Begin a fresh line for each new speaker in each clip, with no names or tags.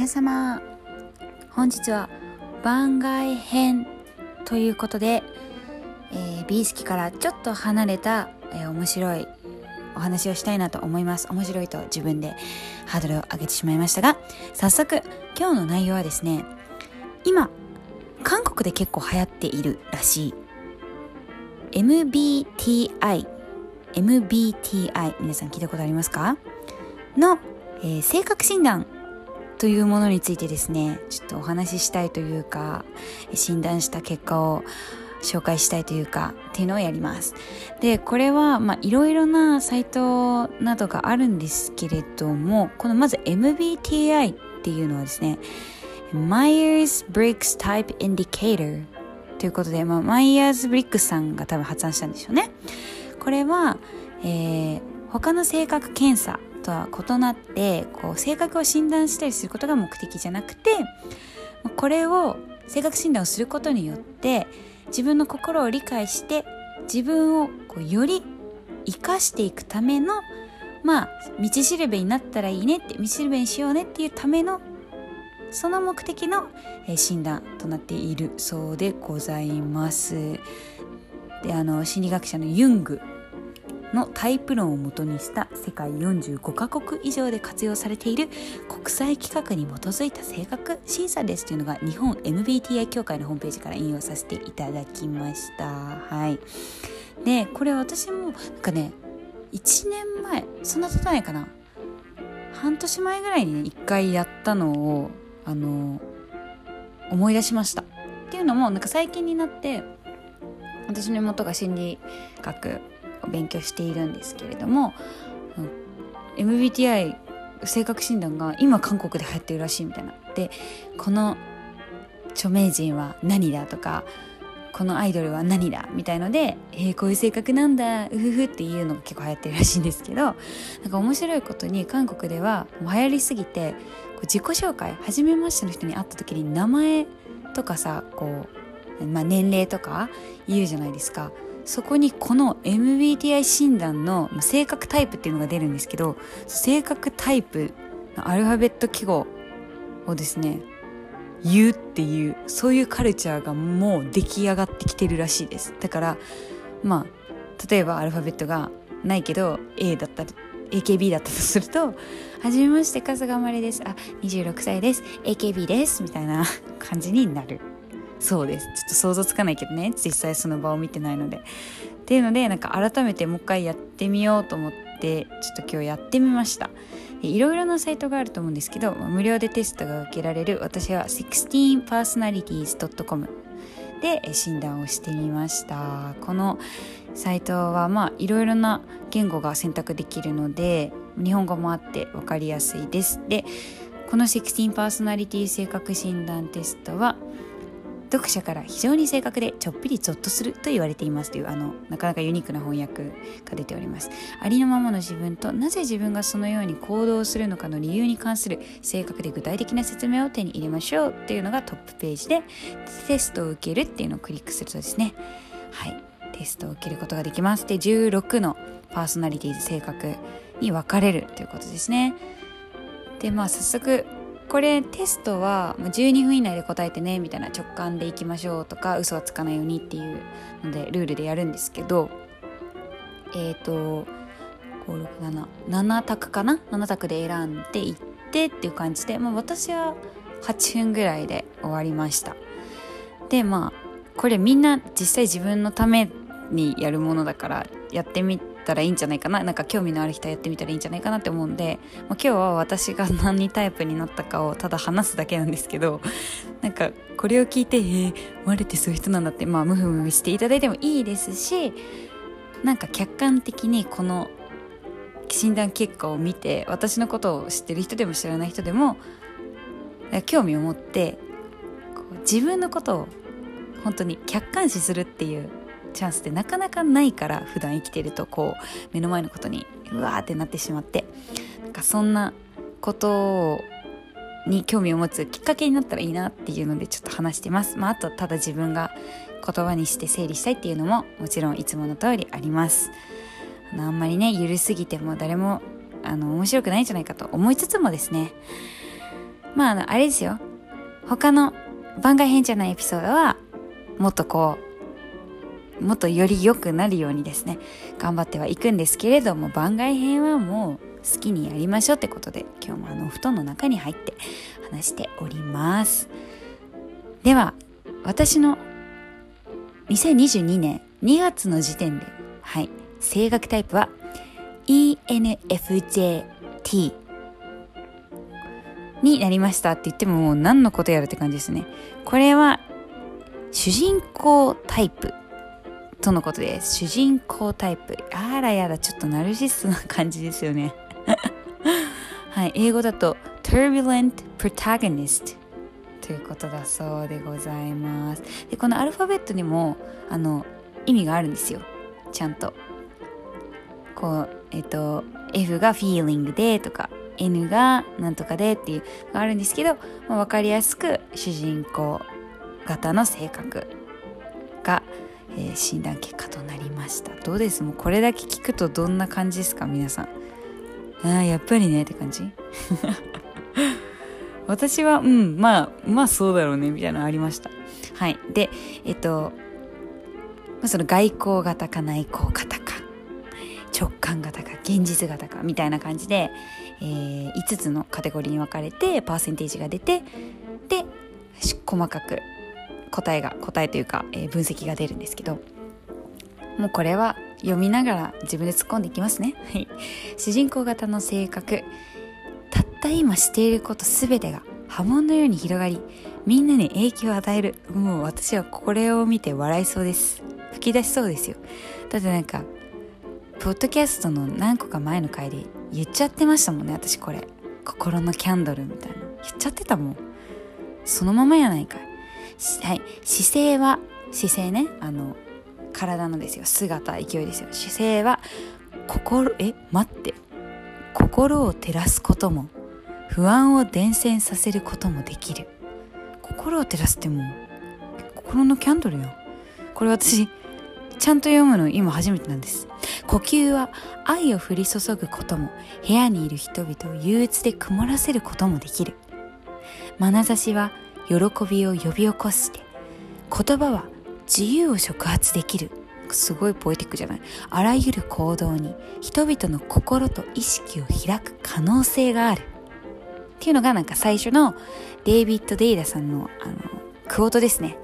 皆様本日は番外編ということで、えー、美意識からちょっと離れた、えー、面白いお話をしたいなと思います。面白いと自分でハードルを上げてしまいましたが早速今日の内容はですね今韓国で結構流行っているらしい MBTI MBTI 皆さん聞いたことありますか？の、えー、性格診断というものについてですねちょっとお話ししたいというか診断した結果を紹介したいというかっていうのをやります。でこれはいろいろなサイトなどがあるんですけれどもこのまず MBTI っていうのはですね Myers-Briggs Type Indicator ということで、まあ、マイヤーズ・ブリックスさんが多分発案したんでしょうね。これは、えー、他の性格検査とは異なってこう性格を診断したりすることが目的じゃなくてこれを性格診断をすることによって自分の心を理解して自分をこうより生かしていくためのまあ道しるべになったらいいねって道しるべにしようねっていうためのその目的の、え診断となっているそうでございます。であの心理学者のユングのタイプ論をもとにした世界45カ国以上で活用されている国際規格に基づいた性格審査ですというのが日本 MBTI 協会のホームページから引用させていただきました。はい。で、これ私もなんかね、1年前、そんな経たないかな。半年前ぐらいにね、1回やったのを、あの、思い出しました。っていうのも、なんか最近になって、私の妹が心理学勉強しているんですけれども MBTI 性格診断が今韓国で流行ってるらしいみたいな。でこの著名人は何だとかこのアイドルは何だみたいので、えー、こういう性格なんだうふふっていうのが結構流行ってるらしいんですけどなんか面白いことに韓国ではもう流行りすぎてこう自己紹介初めましての人に会った時に名前とかさこう、まあ、年齢とか言うじゃないですか。そこにこの MBTI 診断の性格タイプっていうのが出るんですけど性格タイプのアルファベット記号をですね言うっていうそういうカルチャーがもう出来上がってきてるらしいです。だからまあ例えばアルファベットがないけど A だったら AKB だったとすると「はじめまして春日まれです」あ「26歳です。AKB です」みたいな感じになる。そうです。ちょっと想像つかないけどね。実際その場を見てないので。っていうのでなんか改めてもう一回やってみようと思ってちょっと今日やってみました。いろいろなサイトがあると思うんですけど無料でテストが受けられる私は 16personalities.com で診断をしてみました。このサイトはまあいろいろな言語が選択できるので日本語もあって分かりやすいです。でこの16パーソナリティ性格診断テストは読者から非常に正確でちょっぴりゾッとすると言われていますというあのなかなかユニークな翻訳が出ております。ありのままの自分となぜ自分がそのように行動するのかの理由に関する正確で具体的な説明を手に入れましょうっていうのがトップページでテストを受けるっていうのをクリックするとですねはい。テストを受けることができます。で16のパーソナリティーズ性格に分かれるということですね。でまあ早速これテストは12分以内で答えてねみたいな直感でいきましょうとか嘘はつかないようにっていうのでルールでやるんですけどえっ、ー、と567択かな？7択で選んでいってっていう感じで、まあ、私は8分ぐらいで終わりました。でまあこれみんな実際自分のためにやるものだからやってみたらいいんじゃないかな。なんか興味のある人はやってみたらいいんじゃないかなって思うんで、まあ、今日は私が何タイプになったかをただ話すだけなんですけど なんかこれを聞いてえー、我ってそういう人なんだってまあムフムフしていただいてもいいですしなんか客観的にこの診断結果を見て私のことを知ってる人でも知らない人でも興味を持って自分のことを本当に客観視するっていうチャンスってなかなかないから普段生きてるとこう目の前のことにうわーってなってしまってなんかそんなことに興味を持つきっかけになったらいいなっていうのでちょっと話してます。まあ、あとただ自分が言葉にして整理したいっていうのももちろんいつもの通りあります。あのあんまりねゆるすぎても誰もあの面白くないんじゃないかと思いつつもですねまああのあれですよ他の番外編じゃないエピソードはもっとこうもっとより良くなるようにですね頑張ってはいくんですけれども番外編はもう好きにやりましょうってことで今日もあのお布団の中に入って話しております。では私の2022年2月の時点ではい性格タイプは ENFJT になりましたって言ってももう何のことやるって感じですね。これは主人公タイプ。とのことです主人公タイプ。あらやだちょっとナルシストな感じですよね。はい英語だと turbulent protagonist ということだそうでございます。でこのアルファベットにもあの意味があるんですよ。ちゃんと。こうえっ、と F が feeling でとか N がなんとかでっていうのがあるんですけど、まあ、分かりやすく主人公型の性格が、えー、診断結果となりました。どうです？もうこれだけ聞くとどんな感じですか？皆さん。あやっぱりねって感じ？私はうんまあまあそうだろうねみたいなのありました。はい。でえっと、その外交型か内向型か直感型か現実型かみたいな感じで、えー、5つのカテゴリーに分かれてパーセンテージが出てで細かく答えが答えというか、えー、分析が出るんですけどもうこれは読みながら自分で突っ込んでいきますね。はい、主人公型の性格たった今していること全てが波紋のように広がりみんなに影響を与える。もう私はこれを見て笑いそうです。吹き出しそうですよ。だってなんかポッドキャストの何個か前の回で言っちゃってましたもんね私これ。心のキャンドルみたいな。言っちゃってたもん。そのままやないかい。はい。姿勢は姿勢ねあの体のですよ。姿勢いですよ姿勢は心え待って。心を照らすことも不安を伝染させることもできる。心を照らすってもう心のキャンドルよ。これ私ちゃんと読むの今初めてなんです。呼吸は愛を降り注ぐことも部屋にいる人々を憂鬱で曇らせることもできる。眼差しは喜びを呼び起こして言葉は自由を触発できる。すごいポエティックじゃない？あらゆる行動に人々の心と意識を開く可能性がある。っていうのがなんか最初のデイビッド・デイダさんのあのクオートですね。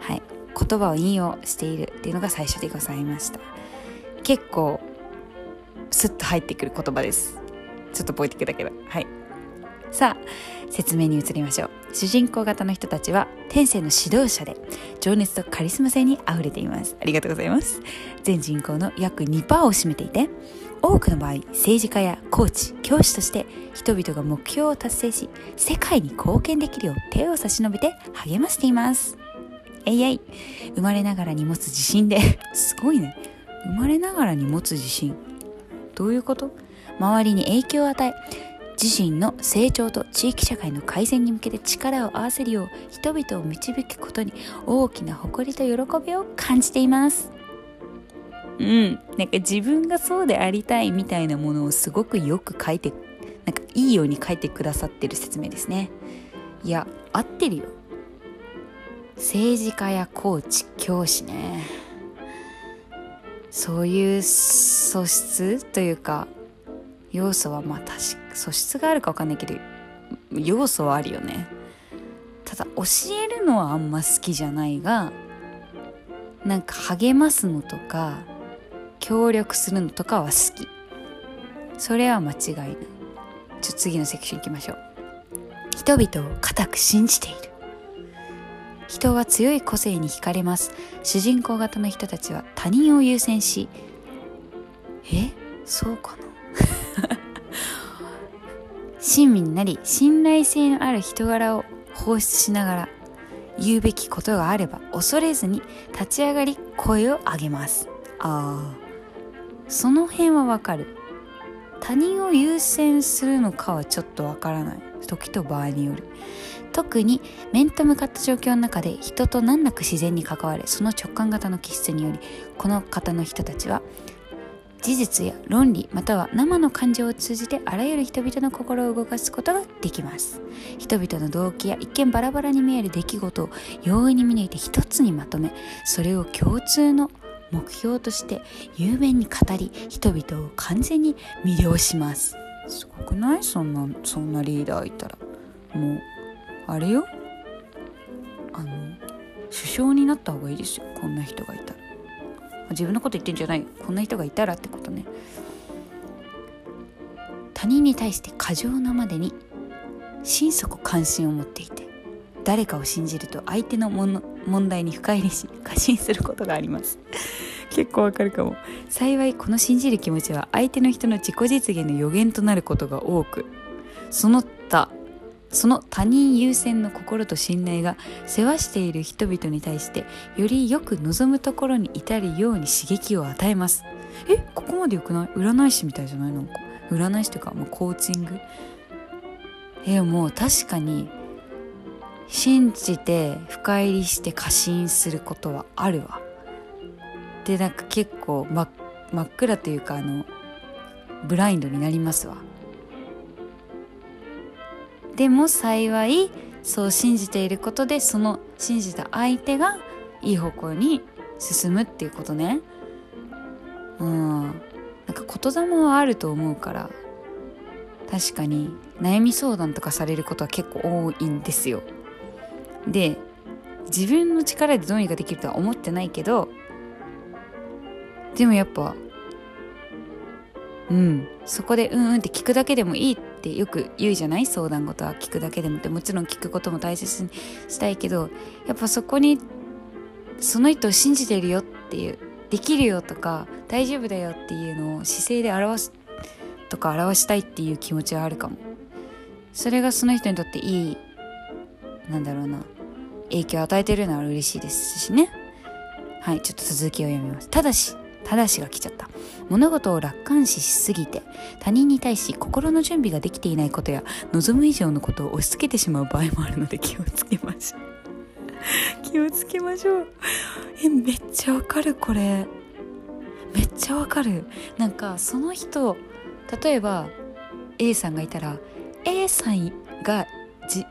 はい。言葉を引用している。っていうのが最初でございました。結構スッと入ってくる言葉です。ちょっとポエティックだけど。はい。さあ説明に移りましょう。主人公型の人たちは天性の指導者で情熱とカリスマ性にあふれています。ありがとうございます。全人口の約2%を占めていて多くの場合政治家やコーチ教師として人々が目標を達成し世界に貢献できるよう手を差し伸べて励ましています。えいえい。生まれながらに持つ自信で すごいね。生まれながらに持つ自信。どういうこと？周りに影響を与え自身の成長と地域社会の改善に向けて力を合わせるよう人々を導くことに大きな誇りと喜びを感じています。うん。なんか自分がそうでありたいみたいなものをすごくよく書いてなんかいいように書いてくださってる説明ですね。いや合ってるよ。政治家やコーチ教師ね。そういう素質というか要素はまあ確か素質があるか分かんないけど要素はあるよね。ただ教えるのはあんま好きじゃないがなんか励ますのとか協力するのとかは好き。それは間違いない。ちょ次のセクション行きましょう。人々を固く信じている。人は強い個性に惹かれます。主人公型の人たちは他人を優先しえ？そうかな？親身になり信頼性のある人柄を放出しながら言うべきことがあれば恐れずに立ち上がり声を上げます。ああ。その辺はわかる。他人を優先するのかはちょっとわからない。時と場合による。特に面と向かった状況の中で人と難なく自然に関われその直感型の気質によりこの方の人たちは事実や論理または生の感情を通じてあらゆる人々の心を動かすことができます。人々の動機や一見バラバラに見える出来事を容易に見抜いて一つにまとめそれを共通の目標として雄弁に語り人々を完全に魅了します。すごくない？そんなそんなリーダーいたら。もうあれよ？あの首相になった方がいいですよ。こんな人がいたら。自分のこと言ってんじゃない。こんな人がいたらってことね。他人に対して過剰なまでに心底関心を持っていて誰かを信じると相手の問題に深入りし過信することがあります。結構わかるかも。幸いこの信じる気持ちは相手の人の自己実現の予言となることが多くそのその他人優先の心と信頼が世話している人々に対してよりよく望むところに至るように刺激を与えます。えここまでよくない？占い師みたいじゃないなんか占い師というか、まあ、コーチング？えもう確かに信じて深入りして過信することはあるわ。でなんか結構真真っ暗というかあのブラインドになりますわ。でも幸いそう信じていることでその信じた相手がいい方向に進むっていうことね。うん。なんか言霊はあると思うから確かに悩み相談とかされることは結構多いんですよ。で自分の力でどうにかできるとは思ってないけどでもやっぱうん。そこでうんうんって聞くだけでもいいってよく言うじゃない相談事は聞くだけでもってもちろん聞くことも大切にしたいけどやっぱそこにその人を信じてるよっていうできるよとか大丈夫だよっていうのを姿勢で表すとか表したいっていう気持ちはあるかも。それがその人にとっていいなんだろうな影響を与えてるのは嬉しいですしね。はいちょっと続きを読みます。ただしただしが来ちゃった。物事を楽観視しすぎて他人に対し心の準備ができていないことや望む以上のことを押し付けてしまう場合もあるので気をつけましょう。気をつけましょう。えめっちゃわかるこれ。めっちゃわかる。なんかその人例えば A さんがいたら A さんが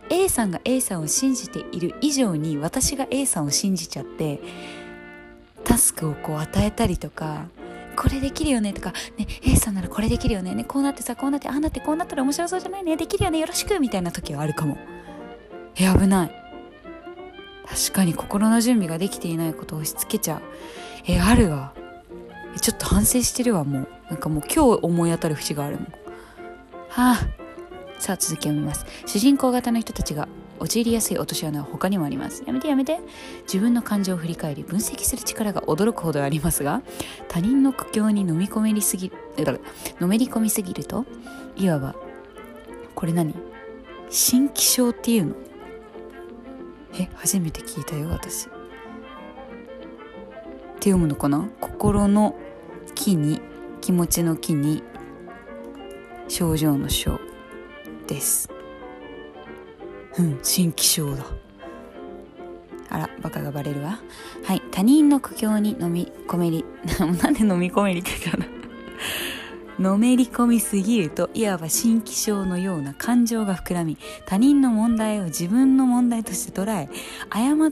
A さんが A さんを信じている以上に私が A さんを信じちゃってタスクをこう与えたりとかこれできるよねとか、ね、A さんならこれできるよねねこうなってさこうなってああなってこうなったら面白そうじゃないねできるよねよろしくみたいな時はあるかも。え危ない。確かに心の準備ができていないことを押し付けちゃう。えあるわ。ちょっと反省してるわもう。なんかもう今日思い当たる節があるもん。はあ。さあ続きを見ます。主人公型の人たちが陥りやすい落とし穴は他にもあります。やめてやめて。自分の感情を振り返り分析する力が驚くほどありますが他人の苦境に飲み込めりすぎだのめり込みすぎるといわばこれ何？新気象っていうの？え初めて聞いたよ私。って読むのかな？心の木に気持ちの木に症状の症。うん新気象だ。あらバカがバレるわ。はい他人の苦境に飲み込めり なんで飲み込めりって言ったののめり込みすぎるといわば新気象のような感情が膨らみ他人の問題を自分の問題として捉え誤っ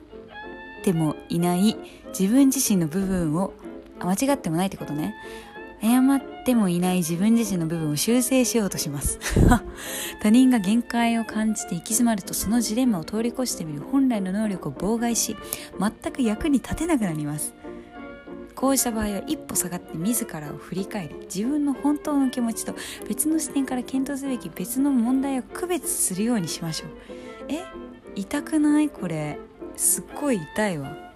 てもいない自分自身の部分を間違ってもないってことね。誤ってもいない自分自身の部分を修正しようとします。他人が限界を感じて行き詰まるとそのジレンマを通り越してみる本来の能力を妨害し全く役に立てなくなります。こうした場合は一歩下がって自らを振り返り自分の本当の気持ちと別の視点から検討すべき別の問題を区別するようにしましょう。え？痛くない？これ。すっごい痛いわ。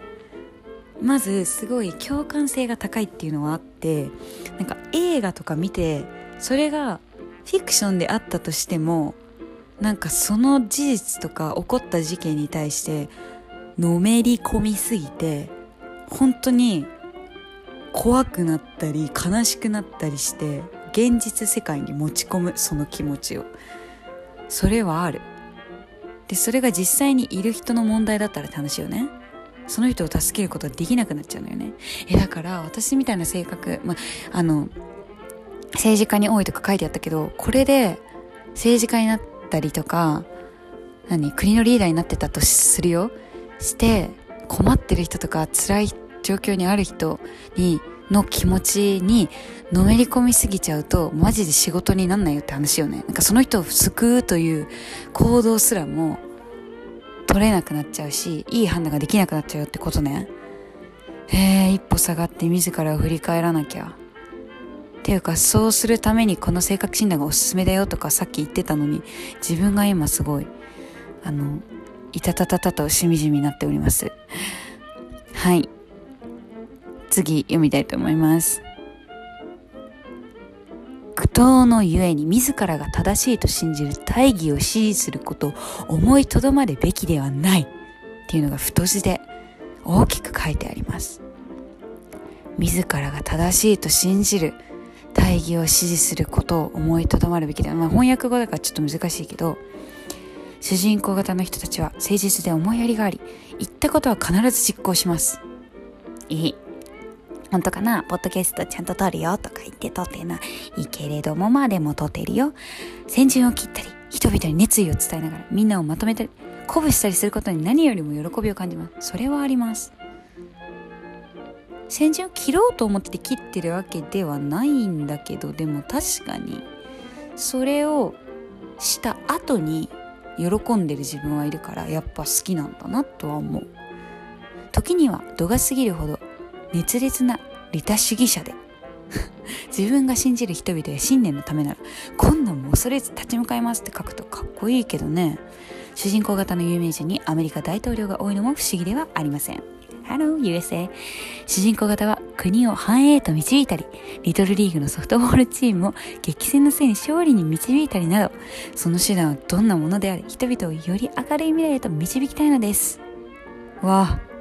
まずすごい共感性が高いっていうのはあってなんか映画とか見てそれがフィクションであったとしてもなんかその事実とか起こった事件に対してのめり込みすぎて本当に怖くなったり悲しくなったりして現実世界に持ち込むその気持ちを。それはある。でそれが実際にいる人の問題だったら楽しいよね。その人を助けることができなくなっちゃうのよね。えだから私みたいな性格、まあの政治家に多いとか書いてあったけどこれで政治家になったりとか何国のリーダーになってたとするよ。して困ってる人とか辛い状況にある人にの気持ちにのめり込みすぎちゃうとマジで仕事になんないよって話よね。なんかその人を救うという行動すらも取れなくなっちゃうしいい判断ができなくなっちゃうよってことね。へえ、一歩下がって自らを振り返らなきゃ。っていうかそうするためにこの性格診断がおすすめだよとかさっき言ってたのに自分が今すごいあのいたたたたとしみじみになっております。はい。次読みたいと思います。苦闘のゆえに自らが正しいと信じる大義を支持することを思いとどまるべきではないっていうのが太字で大きく書いてあります。自らが正しいと信じる大義を支持することを思いとどまるべきだ、まあ、翻訳語だからちょっと難しいけど主人公型の人たちは誠実で思いやりがあり言ったことは必ず実行します。いい。本当かなポッドキャストちゃんと撮るよとか言って撮ってないいけれどもまあでも撮ってるよ。先陣を切ったり人々に熱意を伝えながらみんなをまとめたり鼓舞したりすることに何よりも喜びを感じます。それはあります。先陣を切ろうと思って切ってるわけではないんだけどでも確かにそれをした後に喜んでる自分はいるからやっぱ好きなんだなとは思う。時には度が過ぎるほど熱烈な利他主義者で。自分が信じる人々や信念のためなら困難も恐れず立ち向かいますって書くとかっこいいけどね。主人公型の有名人にアメリカ大統領が多いのも不思議ではありません。Hello USA 主人公型は国を繁栄と導いたりリトルリーグのソフトボールチームを激戦の末に勝利に導いたりなどその手段はどんなものであれ人々をより明るい未来へと導きたいのです。わあ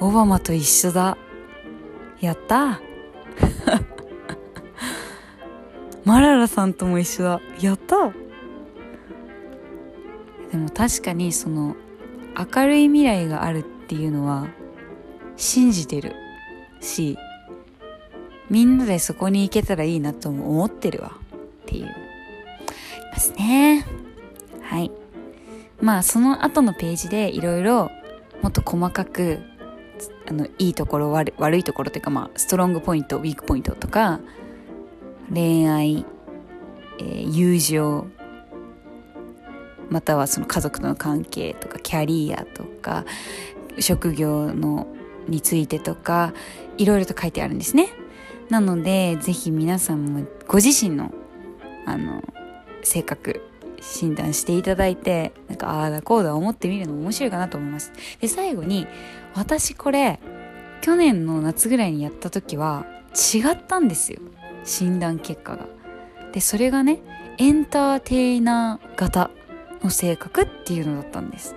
オバマと一緒だ。やった。マララさんとも一緒だ。やった。でも確かにその明るい未来があるっていうのは信じてる。しみんなでそこに行けたらいいなとも思ってるわ。っていう。ますね。はい。まあその後のページでいろいろもっと細かくあのいいところ悪いところというかまあストロングポイントウィークポイントとか恋愛、えー、友情またはその家族との関係とかキャリアとか職業のについてとかいろいろと書いてあるんですね。なのでぜひ皆さんもご自身のあの性格診断していただいてなんかああだこうだ思ってみるのも面白いかなと思います。で最後に私これ去年の夏ぐらいにやった時は違ったんですよ。診断結果が。でそれがねエンターテイナー型の性格っていうのだったんです。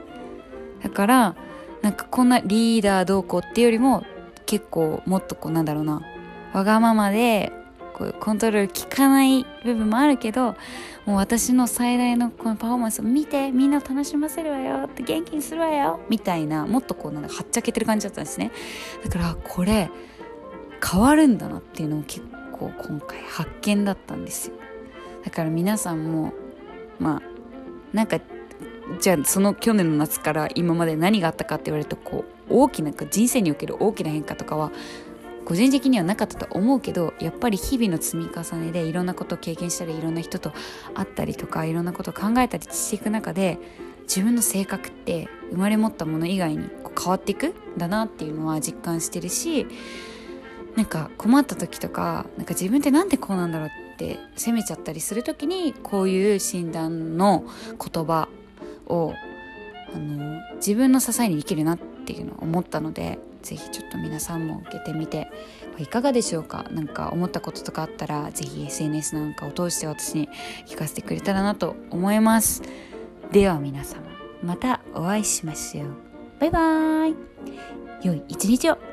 だからなんかこんなリーダーどうこうっていうよりも結構もっとこうなんだろうなわがままでこうコントロール効かない部分もあるけどもう私の最大のこのパフォーマンスを見てみんなを楽しませるわよって元気にするわよみたいなもっとこうなんかはっちゃけてる感じだったんですね。だからこれ変わるんだなっていうのを結構今回発見だったんですよ。だから皆さんもまあなんかじゃあその去年の夏から今まで何があったかって言われるとこう大きな人生における大きな変化とかは個人的にはなかったと思うけどやっぱり日々の積み重ねでいろんなことを経験したりいろんな人と会ったりとかいろんなことを考えたりしていく中で自分の性格って生まれ持ったもの以外に変わっていくんだなっていうのは実感してるしなんか困った時とかなんか自分ってなんでこうなんだろうって責めちゃったりする時にこういう診断の言葉をあの自分の支えに生きるなっていうのを思ったのでぜひちょっと皆さんも受けてみていかがでしょうか？何か思ったこととかあったら是非 SNS なんかを通して私に聞かせてくれたらなと思います。では皆様またお会いしましょう。バイバーイ。良い一日を。